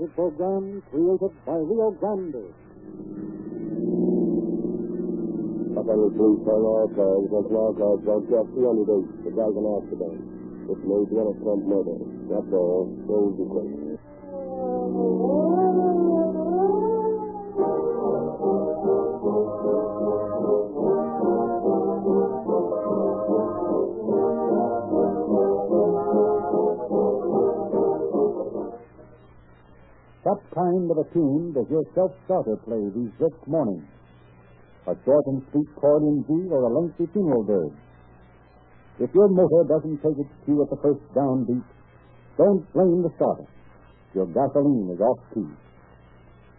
Cars, program created by Rio Grande. Buffalo on all cars, that's all cars, don't get 308, the guy's an accident. One attempt murder. That's all. Close the case. What kind of a tune does your self-starter play these brisk mornings? A short and sweet chord in G or a lengthy funeral dirge? If your motor doesn't take its cue at the first downbeat, don't blame the starter. Your gasoline is off key.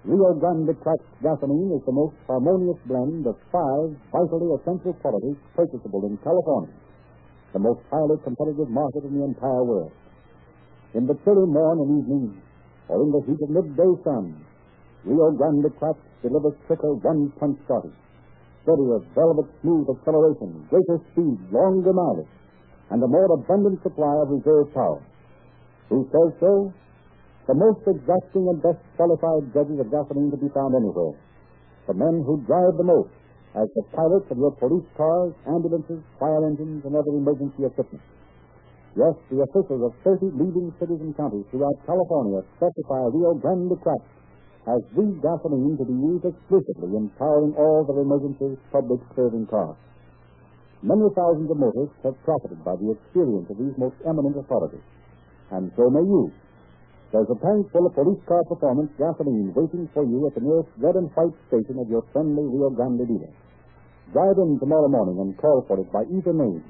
Rio Grande Cracked gasoline is the most harmonious blend of five vitally essential qualities purchasable in California, the most highly competitive market in the entire world. In the chilly morn and evening, or in the heat of midday sun, Rio Grande Cracked delivers quicker one-punch starting, steadier velvet smooth acceleration, greater speed, longer mileage, and a more abundant supply of reserve power. Who says so? The most exacting and best qualified judges of gasoline to be found anywhere. The men who drive the most as the pilots of your police cars, ambulances, fire engines, and other emergency equipment. Yes, the officials of 30 leading cities and counties throughout California specify Rio Grande Cracked as the gasoline to be used exclusively in powering all their emergency public serving cars. Many thousands of motorists have profited by the experience of these most eminent authorities, and so may you. There's a tank full of police car performance gasoline waiting for you at the nearest red and white station of your friendly Rio Grande dealer. Drive in tomorrow morning and call for it by either name,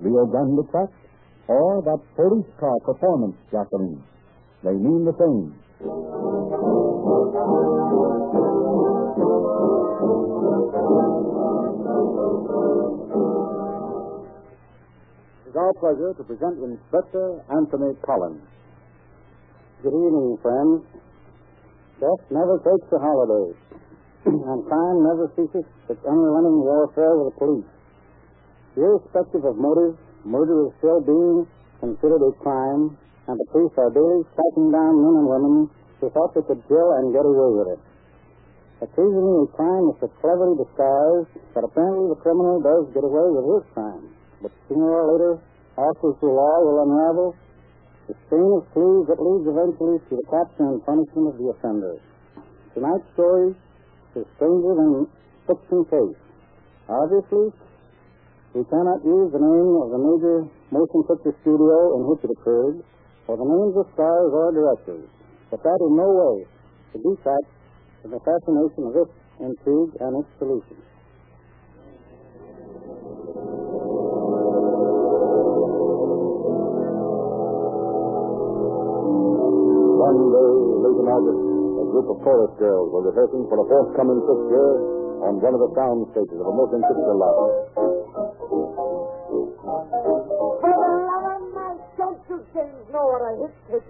Rio Grande Cracked or that police car performance gasoline. They mean the same. It is our pleasure to present Inspector Anthony Collins. Good evening, friends. Death never takes the holidays, and crime never ceases its unrelenting warfare with the police. Irrespective of motive, murder is still being considered a crime, and the police are daily striking down men and women who thought they could kill and get away with it. Occasionally, a crime is so cleverly disguised that apparently the criminal does get away with his crime. But sooner or later, officers of law will unravel the chain of clues that leads eventually to the capture and punishment of the offenders. Tonight's story is stranger than fiction case. Obviously, we cannot use the name of the major motion picture studio in which it occurred, or the names of stars or directors. But that in no way to detract from the fascination of this intrigue and its solution. One day, late in August, a group of chorus girls were rehearsing for a forthcoming picture on one of the sound stages of a motion picture lot. Hit kick?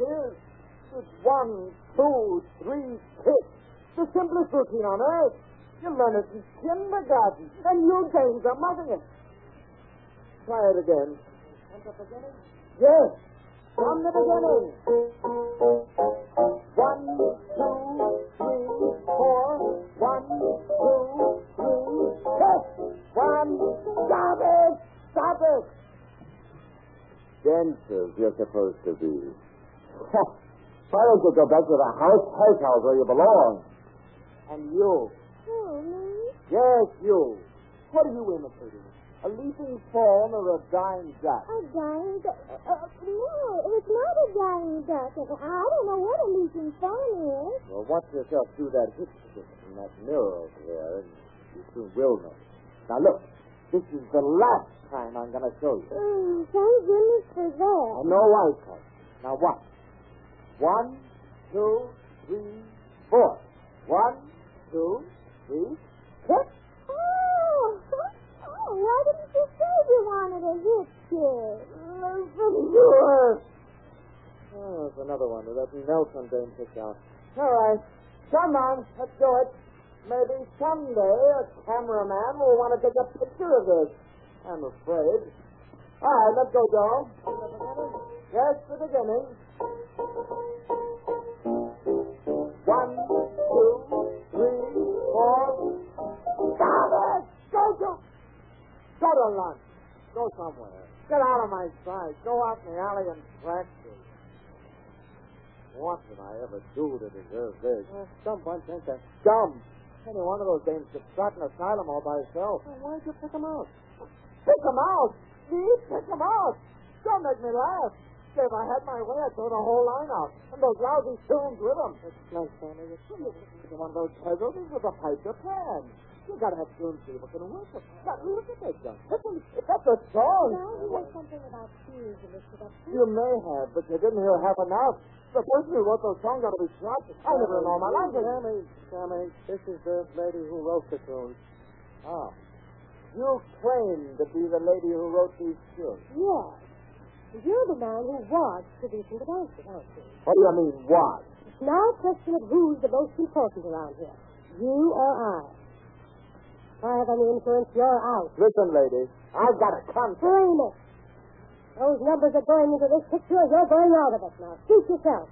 It's one, two, three, kick. The simplest routine on earth. You learn it in kindergarten, and you James are mugging it. Try it again. From the beginning? Yes. From the beginning. One, two, three, four. One, two, three. One. Stop it! Stop it! Dancers, you're supposed to be. Why don't you go back to the house, house house where you belong? And you. Oh, me? Yes, you. What are you imitating? A leaping fawn or a dying duck? A dying duck? Uh, uh, no, it's not a dying duck. I don't know what a leaping fawn is. Well, watch yourself do that hip in that mirror over there, and you soon will know. Now, look. This is the last time I'm going to show you. Oh, thank goodness for that. No white coat. Now, watch. One, two, three, four. One, two, three, kick. Oh, oh, why didn't you say you wanted a hip kick? Listen to her. Oh, there's another one that Nelson dame picked out. All right. Come on, let's do it. Maybe someday a cameraman will want to take a picture of this. I'm afraid. All right, let's go, Joe. Just the beginning. One, two, three, four. Stop it! Go to... Go to lunch. Go somewhere. Get out of my sight. Go out in the alley and practice. What did I ever do to deserve this? Uh, some bunch ain't that dumb. Any one of those dames could start an asylum all by herself. Well, why'd you pick 'em out? Pick 'em out! Me? Pick 'em out! Don't make me laugh. If I had my way, I'd throw the whole line out. And those lousy tunes with them. Explain, Sammy. You shouldn't You're one of those puzzles with a piper pan. You gotta have tunes people can work with. Now, look at that gun. Listen, that's a song. Now he heard something about shoes and lifted up You may have, but you didn't hear half enough. The person who wrote those songs ought to be shot. I never in all my life. Sammy, Sammy, this is the lady who wrote the tune. Ah. You claim to be the lady who wrote these tunes. Yes. You're the man who was producing the dances, aren't you? What do you mean, what? It's now a question of who's the most important around here. You or I. If I have any influence, you're out. Listen, lady, I've got a contract. Frame it. Those numbers are going into this picture, you're going out of it now. Suit yourself.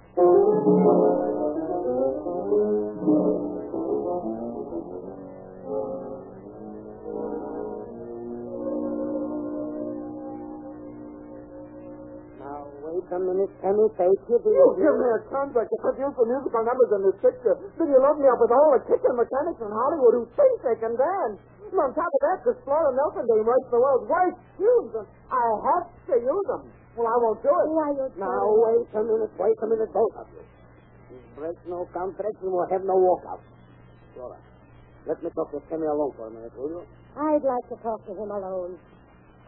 A minute, Sammy. Take your You give me a contract to produce the musical numbers in this picture. Then you load me up with all the kitchen mechanics in Hollywood who think they can dance. And on top of that, this Flora Nelson writes the world's worst tunes, and I have to use them. Well, I won't do it. Why, you're Now, wait a minute. Wait a minute, both of you. You break no contract, you will have no walkout. Right. Let me talk to Sammy alone for a minute, will you? I'd like to talk to him alone.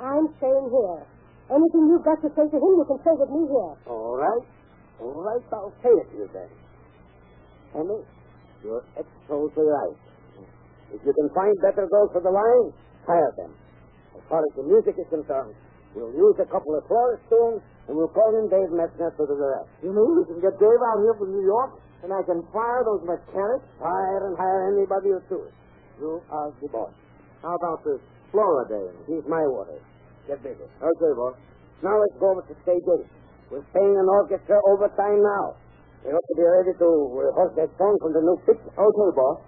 I'm staying here. Anything you've got to say to him, you can say with me here. All right. All right, I'll say it to you then. Sammy, you're absolutely right. If you can find better girls for the line, hire them. As far as the music is concerned, we'll use a couple of Flora's tunes, and we'll call in Dave Metzner for the rest. You mean we can get Dave out here from New York, and I can fire those mechanics? Hire and hire anybody you choose. You are the boss. How about this Flora dame? He's my order. Get busy. Okay, boss. Now let's go over to stage eight. We're paying an orchestra overtime now. We ought to be ready to uh, rehearse that song from the new picture. Okay, boss.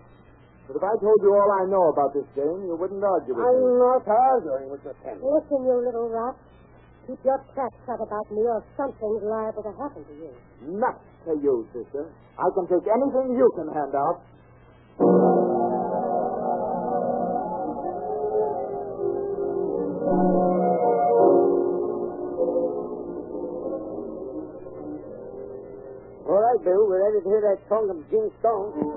But if I told you all I know about this game, you wouldn't argue with me. I'm not arguing with you, Sammy. Listen, you little rat. Keep your trap shut about me or something's liable to happen to you. Not to you, sister. I can take anything you can hand out. All right, Bill, we're ready to hear that song of Jim Stone. It,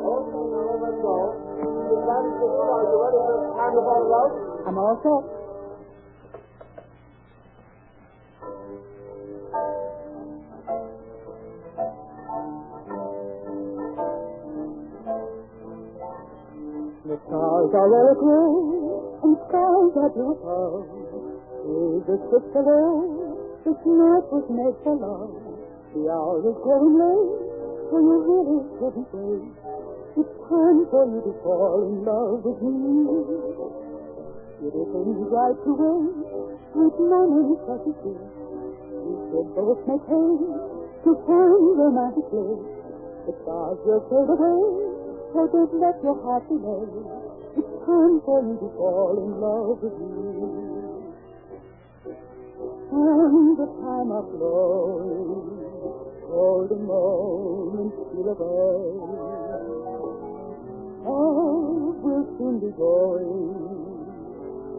the? I'm all set. The stars are all aglow, and skies are blue above. Jesus sits alone, this night was made for love. The hour is growing late, so you really shouldn't wait. It's time for you to fall in love with me. It isn't right to wait, sweet morning such as this. We should both make haste to find romantic bliss. The stars will fade away, so don't let your heart delay. It's time for you to fall in love with me. And the time of glory, golden moments steal away. All will soon be going.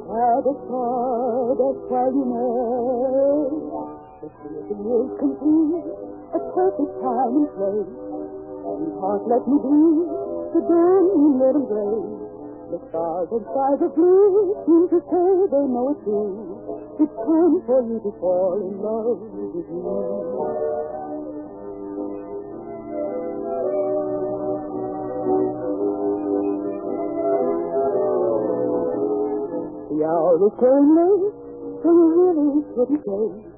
At a card as far you may. The feeling is complete, a perfect time and place. And heart, let me be the red and gray. The stars and skies of blue seem to say they know it's true. It's time for you to fall in love with me. The hour is growing late, so you really shouldn't wait.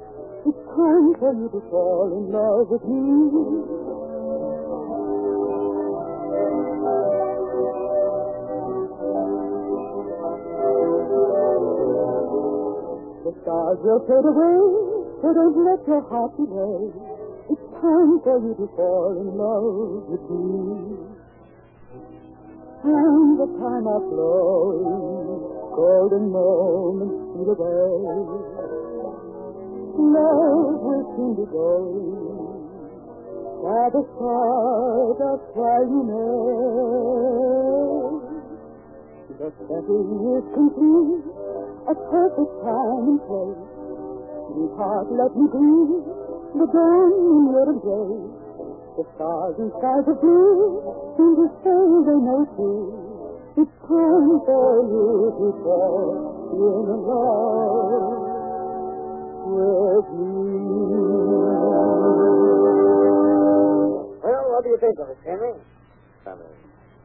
It's time for you to fall in love with me. The stars will fade away, so don't let your heart delay. It's time for you to fall in love with me. And the time of glory, golden moments fade away. Love will soon be gone. By the side of crying earth. The setting is complete, a perfect time and place. Sweetheart, let me breathe the dawn in your embrace. The stars and skies of blue seem to say they know too. What do you think of it, Henry? Sammy.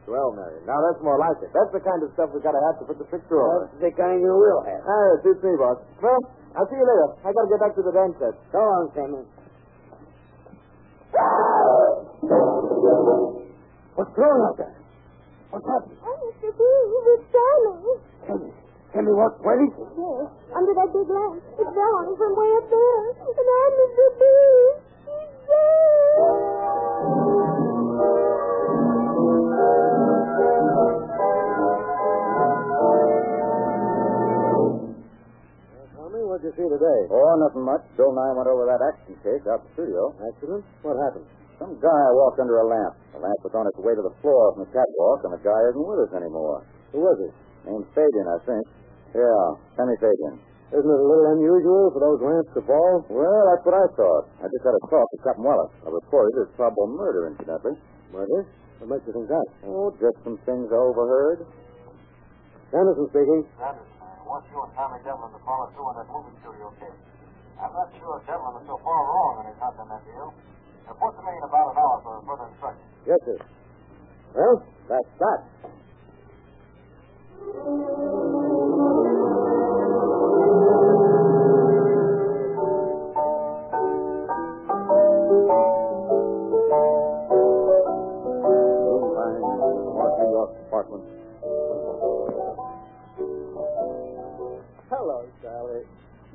Well, Mary. Now that's more like it. That's the kind of stuff we've gotta have to put the picture over. That's the kind you will have. Ah, it suits me, boss. Well, I'll see you later. I gotta get back to the dance set. Go on, Sammy. What's wrong out there? What's happened? Oh, Mr. B, it's Sammy. Tell me. Tell me what, what is it? Yes, under that big lamp. It's down from way up there. And I'm Mr. B. He's dead. Tell me, what'd you see today? Oh, nothing much. Bill and I went over that action case out the studio. Accident? What happened? Some guy walked under a lamp. The lamp was on its way to the floor from the catwalk, and the guy isn't with us anymore. Who was it? Named Fabian, I think. Yeah, Sammy Fabian. Isn't it a little unusual for those lamps to fall? Well, that's what I thought. I just had a talk with Captain Wallace. I reported it's probable murder, incidentally. Murder? What makes you think that? Oh, just some things I overheard. Anderson speaking. Anderson, I want you and Tommy Devlin to follow through on that movie studio case. I'm not sure Devlin is so far wrong in his hunch on that deal. Report to me in about an hour for further instructions. Yes, sir. Well, that's that. Moonlight, North New York Department. Hello, Sally.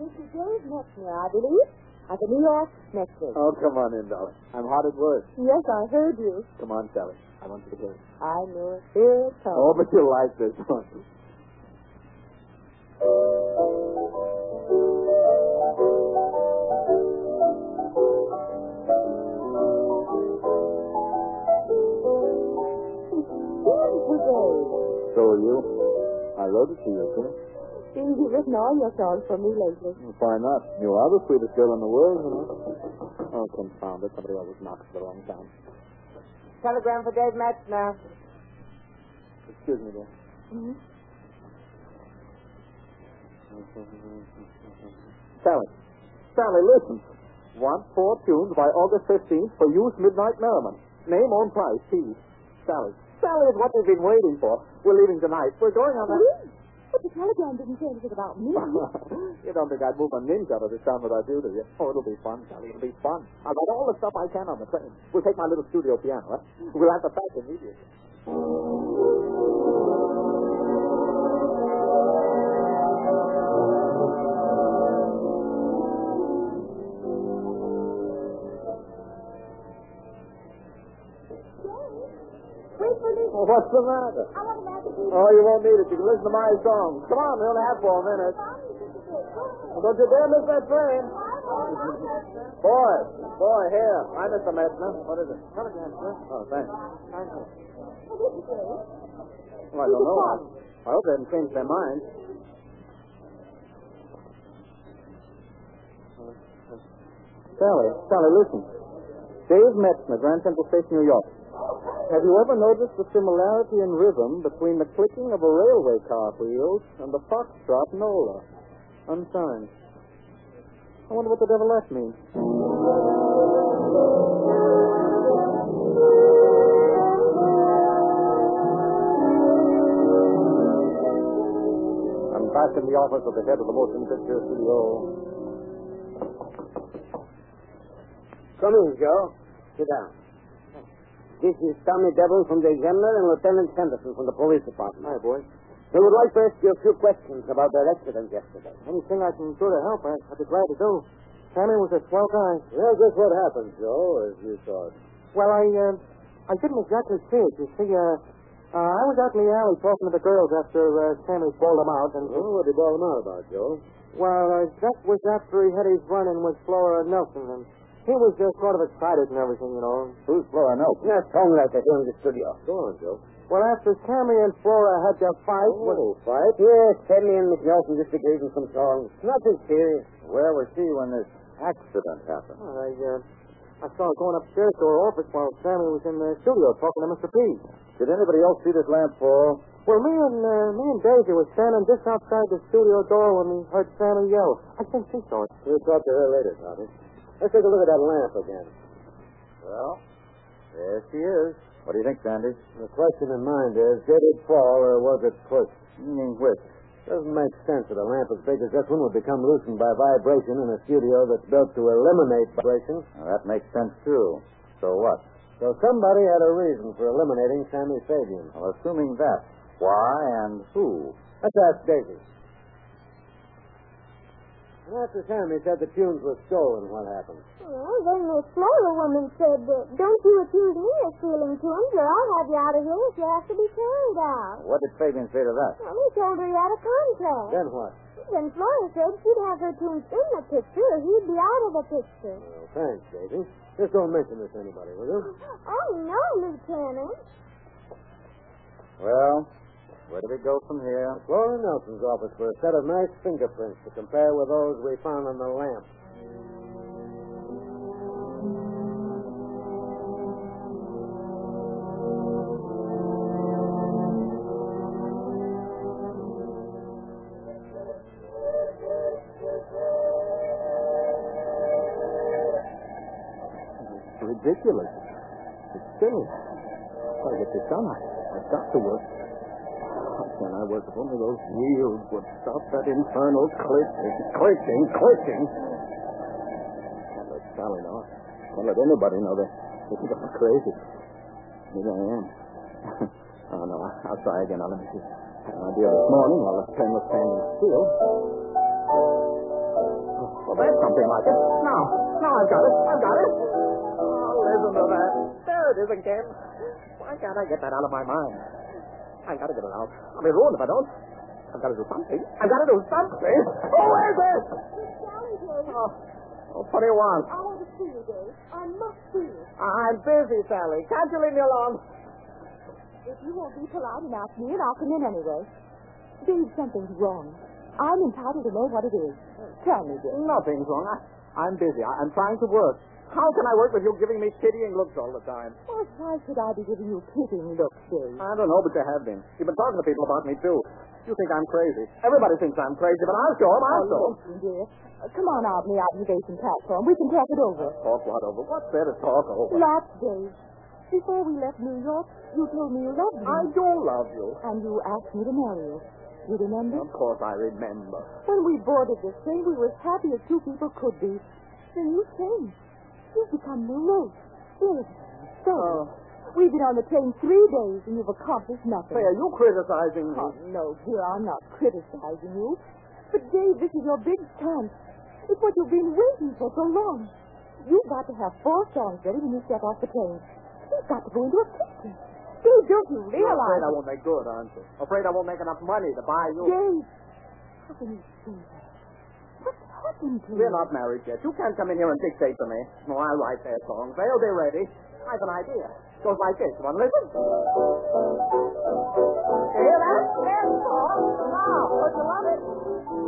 Mr. Dave Metzner, I believe. At the New York Mexico. Oh, come on in, darling. I'm hot at work. Yes, I heard you. Come on, Sally. I want you to hear it. I knew it. Here it comes. Oh, but you'll like this one. So are you? I wrote it to you, sir. Seems you've written all your songs for me lately. Why not? You are the sweetest girl in the world, you know. Oh, confound it. Somebody always knocks at the wrong time. Telegram for Dave Metzner. Excuse me, dear. Mm-hmm. Sally. Sally, listen. Want four tunes by August 15th for use midnight merriment. Name on price, please. Sally. Sally is what we've been waiting for. We're leaving tonight. We're going on that. But the telegram didn't say anything about me. you don't think I'd move a ninja to this town without you, do you? Oh, it'll be fun, Sally. It'll be fun. I'll write all the stuff I can on the train. We'll take my little studio piano, huh? We'll have the fact immediately. Wait for me. What's the matter? Oh, you won't need it. You can listen to my song. Come on, we only have four minutes. Well, don't you dare miss that train. Boy, boy, here. I miss the Metzner. What is it? Telegram, sir. Oh, thanks. Well, I don't know. I, I hope they haven't changed their minds. Sally, Sally, listen. Dave Metzner, Grand Central Station, New York. Have you ever noticed the similarity in rhythm between the clicking of a railway car wheels and the foxtrot Nola? Unsigned. I wonder what the devil that means. I'm back in the office of the head of the motion picture studio. Come in, Joe. Sit down. This is Tommy Devlin from the Examiner and Lieutenant Henderson from the police department. Hi, boys. We would like to ask you a few questions about that accident yesterday. Anything I can do to help, I- I'd be glad to do. Sammy was a swell guy. Well, just what happened, Joe, as you thought? Well, I, uh, I didn't exactly see it. You see, uh, Uh, I was out in the alley talking to the girls after uh, Sammy bawled them out, and Oh, what did you bawl him out about, Joe? well, uh, that was after he had his run-in with Flora Nelson, and he was just sort of excited and everything, you know. Who's Flora Nelson? Yes, tongue like that in the studio. Go on, Joe. Well, after Sammy and Flora had their fight, Oh, fight? Yes, Sammy and Miss Nelson just agreed on some songs. Nothing serious. Where was she when this accident happened? I, uh, I saw her going upstairs to her office while Sammy was in the studio talking to Mr. P. Did anybody else see this lamp fall? Well, me and uh, me and Daisy were standing just outside the studio door when we heard Sammy yell. I think she saw it. We'll talk to her later, Tommy. Let's take a look at that lamp again. Well, there she is. What do you think, Sandy? The question in mind is, did it fall or was it pushed? Meaning which? Doesn't make sense that a lamp as big as this one would become loosened by vibration in a studio that's built to eliminate vibration. That makes sense, too. So what? So somebody had a reason for eliminating Sammy Fabian. Well, assuming that, why and who? Let's ask Daisy. And after Sammy said the tunes were stolen, what happened? Well, then the Flora woman said, uh, don't you accuse me of stealing tunes or I'll have you out of here if you have to be carried out. What did Fabian say to that? Well, he told her he had a contract. Then what? Then Flora said she'd have her tunes in the picture or he'd be out of the picture. Well, thanks, Daisy. Just don't mention this to anybody, will you? Oh, no, Lieutenant. Well, where do we go from here? Flora Nelson's office for a set of nice fingerprints to compare with those we found on the lamp. Ridiculous. It's silly. Gotta get this done. I've got to work. Can I work if only those wheels would stop that infernal clicking, clicking, clicking? Can't let Sally know. Can't let anybody know that they think I'm crazy. Maybe I am. oh, no, I- I'll try again. Now, let me see. Uh, Had an idea this uh, morning while the train was standing still. Well, that's something like it. Now, now I've got it. I've got it. Oh, listen to that. There it is again. Why can't I get that out of my mind? I gotta get it out. I'll be ruined if I don't. I've got to do something. I've got to do something. Who is it? Sally, Dave. Oh, oh, what do you want? I want to see you, Dave. I must see you. I'm busy, Sally. Can't you leave me alone? If you won't be polite and ask me, and I'll come in anyway. Dave, something's wrong. I'm entitled to know what it is. Tell me, Dave. Nothing's wrong. I, I'm busy. I, I'm trying to work. How can I work with you giving me pitying looks all the time? Why, why should I be giving you pitying looks, Dave? I don't know, but you have been. You've been talking to people about me, too. You think I'm crazy. Everybody thinks I'm crazy, but I'll show 'em. I'll show 'em. listen, dear. Uh, come on out on the observation platform. We can talk it over. Talk what over? What's there to talk over? Lots, Dave. Before we left New York, you told me you loved me. I do love you. And you asked me to marry you. You remember? Of course I remember. When we boarded this train, we were as happy as two people could be. Then you changed. You've become morose, irritable, stubborn. Oh. We've been on the train three days, and you've accomplished nothing. Say, are you criticizing me? Oh, no, dear, I'm not criticizing you. But, Dave, this is your big chance. It's what you've been waiting for so long. You've got to have four songs ready when you step off the train. You've got to go into a picture. Dave, don't you realize... You're afraid I won't make good, aren't you? Afraid I won't make enough money to buy you. Dave, how can you say that? Happened to We're not married yet. You can't come in here and dictate to me. No, I'll write their songs. They'll be ready. I have an idea. Goes like this. You want to listen? You hear that? The song. Now, don't you love it?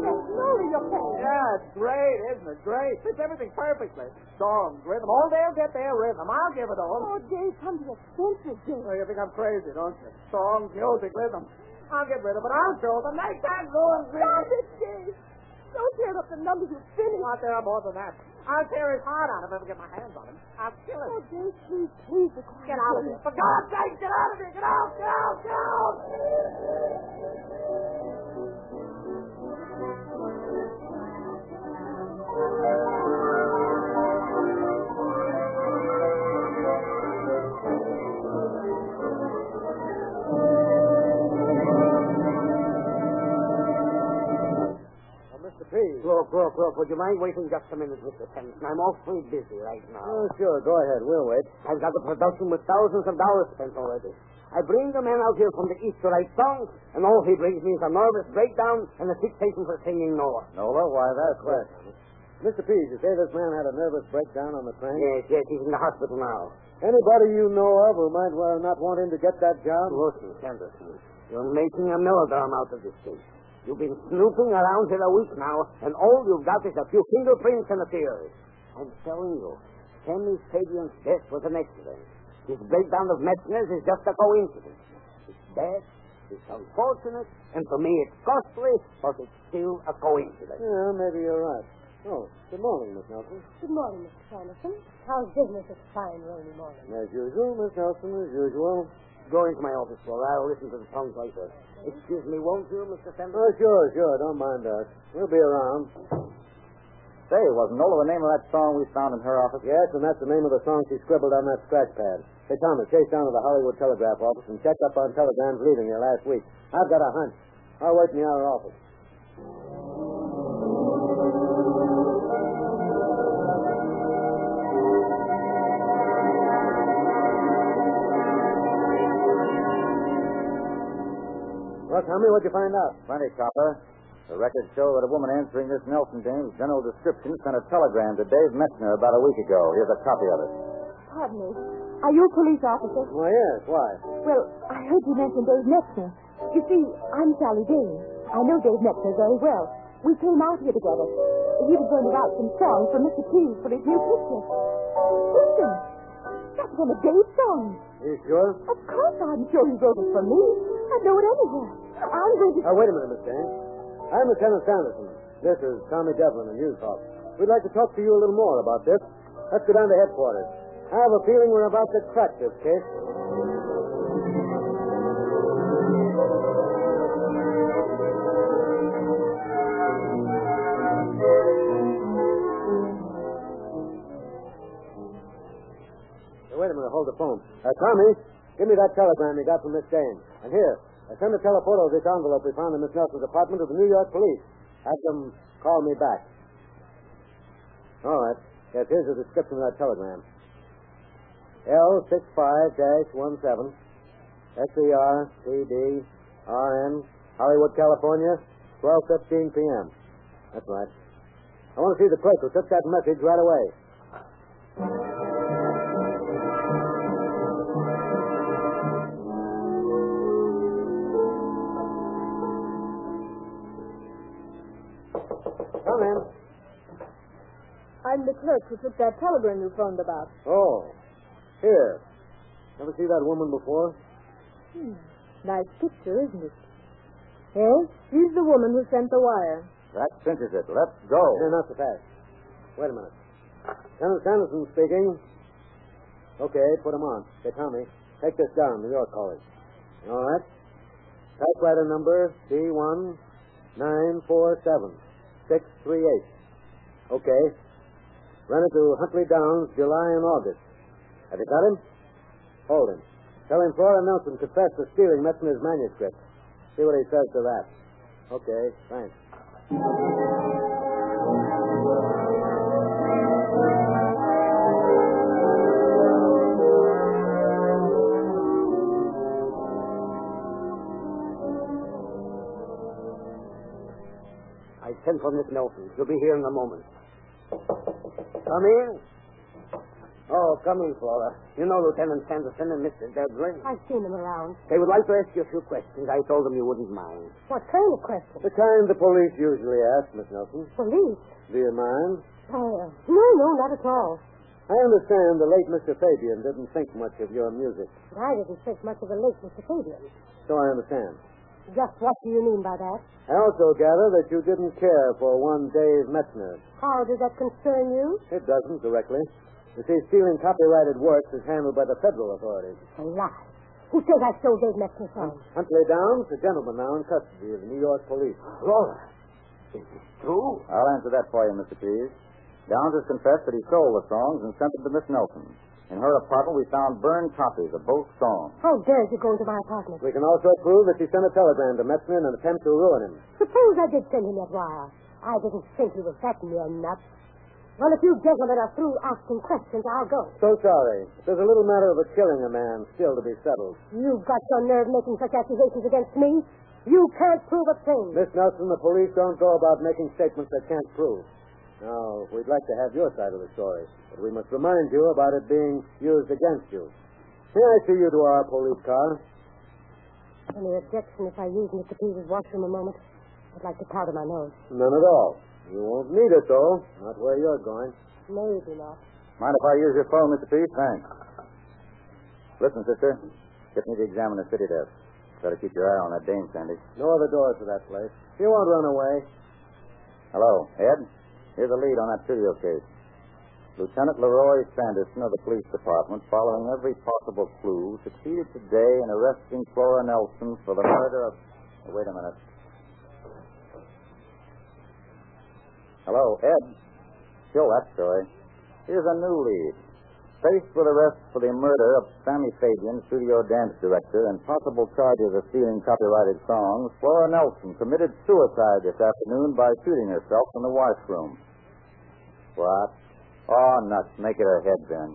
Yes, slowly you're. Yeah, it's great, isn't it? Great. Fits everything perfectly. Songs, rhythm. Oh, they'll get their rhythm. I'll give it them. Oh, Dave, come to your senses, Dave. Oh, you think I'm crazy, don't you? Songs, music, rhythm. I'll get rid of it. I'll show them. They can't ruin me. Stop it, Dave. Don't tear up the numbers you finished. Not there more than that. I'll tear his heart out if I ever get my hands on him. I'll kill him. Oh, Dave, please, please. Get out of here. For God's sake, get out of here. Get out, get out, get out. Oh, Mr. P. Look, look, look. Would you mind waiting just a minute, Mr. Tennyson? I'm awfully busy right now. Oh, sure. Go ahead. We'll wait. I've got the production with thousands of dollars spent already. I bring the man out here from the east to write songs, and all he brings me is a nervous breakdown and a fixation for singing Noah. Nola, why that question? Mr. Pease, you say this man had a nervous breakdown on the train? Yes, yes, he's in the hospital now. Anybody you know of who might well not want him to get that job? Listen, Sanderson, you're making a melodrama out of this case. You've been snooping around here a week now, and all you've got is a few fingerprints and a theory. I'm telling you, Sammy Fabian's death was an accident. His breakdown of Metzner's is just a coincidence. It's bad, it's unfortunate, and for me it's costly, but it's still a coincidence. Yeah, maybe you're right. Oh, good morning, Miss Nelson. Good morning, Mr. Sanderson. How's business this fine rainy morning? As usual, Miss Nelson, as usual. Go into my office, Flora. I'll listen to the songs later. Excuse me, won't you, Mr. Sanderson? Oh, sure, sure. Don't mind us. We'll be around. Say, wasn't Nola the name of that song we found in her office? Yes, and that's the name of the song she scribbled on that scratch pad. Hey, Thomas, chase down to the Hollywood Telegraph office and check up on telegrams leaving here last week. I've got a hunch. I'll wait in the outer office. Tommy, what'd you find out? Plenty, Copper. The records show that a woman answering this Nelson James general description sent a telegram to Dave Metzner about a week ago. Here's a copy of it. Pardon me. Are you a police officer? Why, yes. Why? Well, I heard you mention Dave Metzner. You see, I'm Sally Dane. I know Dave Metzner very well. We came out here together. He was going to write some songs for Mr. Pease for his new picture. Listen, that's one of Dave's songs. You sure? Of course I'm sure he wrote it for me. I know it anywhere. I'm going to... Uh, wait a minute, Miss Dane. I'm Lieutenant Sanderson. This is Tommy Devlin in News Hawk. We'd like to talk to you a little more about this. Let's go down to headquarters. I have a feeling we're about to crack this case. Hold the phone. Uh, Tommy, give me that telegram you got from Miss Dane. And here, uh, send a telephoto of this envelope we found in Miss Nelson's apartment to the New York police. Have them call me back. All right. Yes, here's the description of that telegram. L65-17, S-E-R-C-D, R-N, Hollywood, California, 12.15 p.m. That's right. I want to see the clerk who took that message right away. Come in. I'm the clerk who took that telegram you phoned about. Oh, here. Ever see that woman before? Hmm. Nice picture, isn't it? Yes, she's the woman who sent the wire. That cinches it. Let's go. No, not so fast. Wait a minute. Lieutenant Sanderson speaking. Okay, put him on. Hey, Tommy, take this down, New York college. All right. Typewriter number C1 947 638. Okay. Run it to Huntley Downs, July and August. Have you got him? Hold him. Tell him Flora Nelson confessed to stealing Metzner's manuscript. See what he says to that. Okay, thanks. I sent for Miss Nelson. She'll be here in a moment. Come in. Oh, come in, Flora. You know Lieutenant Sanderson and Mr. Devlin. I've seen them around. They would like to ask you a few questions. I told them you wouldn't mind. What kind of questions? The kind the police usually ask, Miss Nelson. Police? Do you mind? Oh, no, no, not at all. I understand the late Mr. Fabian didn't think much of your music. But I didn't think much of the late Mr. Fabian. So I understand. Just what do you mean by that? I also gather that you didn't care for one Dave Metzner. How does that concern you? It doesn't directly. You see, stealing copyrighted works is handled by the federal authorities. A lie. Who says I stole Dave Metzner's song? Huntley Downs, a gentleman now in custody of the New York police. Flora, is it true? I'll answer that for you, Mr. Pease. Downs has confessed that he stole the songs and sent them to Miss Nelson. In her apartment, we found burned copies of both songs. How dare you go into my apartment? We can also prove that she sent a telegram to Metzner in an attempt to ruin him. Suppose I did send him that wire. I didn't think he was that near nuts. Well, if you gentlemen are through asking questions, I'll go. So sorry. There's a little matter of a killing a man still to be settled. You've got your nerve making such accusations against me. You can't prove a thing. Miss Nelson, the police don't go about making statements they can't prove. Oh, now, we'd like to have your side of the story, but we must remind you about it being used against you. May I see you to our police car? Any objection if I use Mr. Pease's washroom a moment? I'd like to powder my nose. None at all. You won't need it, though. Not where you're going. Maybe not. Mind if I use your phone, Mr. Pease? Thanks. Listen, sister. Get me to the Examiner City desk. Better keep your eye on that dame, Sandy. No other doors to that place. She won't run away. Hello, Ed. Here's a lead on that studio case. Lieutenant Leroy Sanderson of the police department, following every possible clue, succeeded today in arresting Flora Nelson for the murder of. Oh, wait a minute. Hello, Ed. Kill that story. Here's a new lead. Faced with arrest for the murder of Sammy Fabian, studio dance director, and possible charges of stealing copyrighted songs, Flora Nelson committed suicide this afternoon by shooting herself in the washroom. What? Oh, nuts. Make it her head then.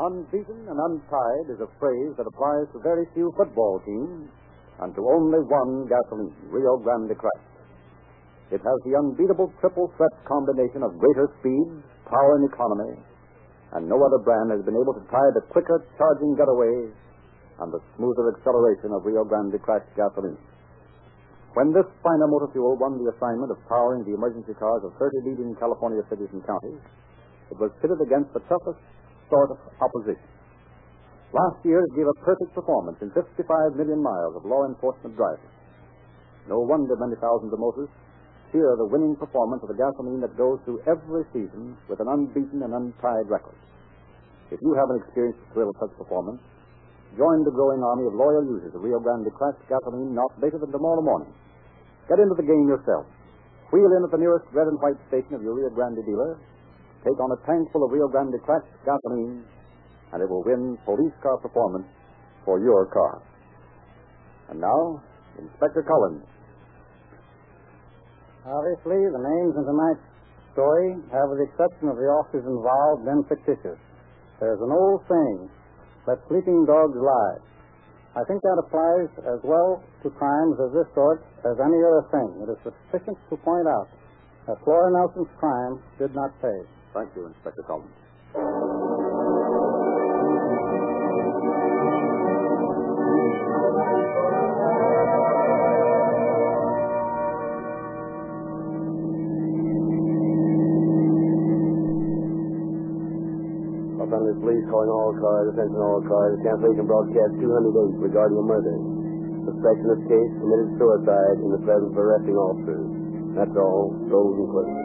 Unbeaten and untied is a phrase that applies to very few football teams and to only one gasoline, Rio Grande Cracked. It has the unbeatable triple threat combination of greater speed, power, and economy, and no other brand has been able to tie the quicker charging getaways and the smoother acceleration of Rio Grande Cracked gasoline. When this finer motor fuel won the assignment of powering the emergency cars of 30 leading California cities and counties, it was pitted against the toughest sort of opposition. Last year, it gave a perfect performance in 55 million miles of law enforcement driving. No wonder many thousands of motorists cheer the winning performance of the gasoline that goes through every season with an unbeaten and untied record. If you haven't experienced the thrill of such performance, join the growing army of loyal users of Rio Grande Cracked gasoline not later than tomorrow morning. Get into the game yourself. Wheel in at the nearest red and white station of your Rio Grande dealer. Take on a tank full of Rio Grande Cracked gasoline, and it will win police car performance for your car. And now, Inspector Collins. Obviously, the names in tonight's story have, with the exception of the officers involved, been fictitious. There's an old saying, let sleeping dogs lie. I think that applies as well to crimes of this sort as any other thing. It is sufficient to point out that Flora Nelson's crime did not pay. Thank you, Inspector Collins. Calling all cars, attention all cars, cancellation broadcast 208 regarding a murder. Suspect in this case committed suicide in the presence of arresting officers. That's all. Gold and clip.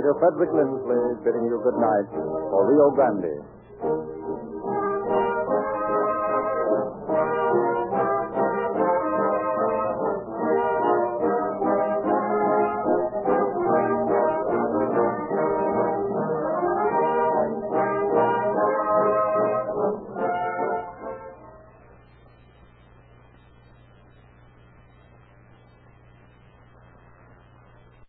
Narrator, Frederick Lindsley, bidding you good night for Rio Grande.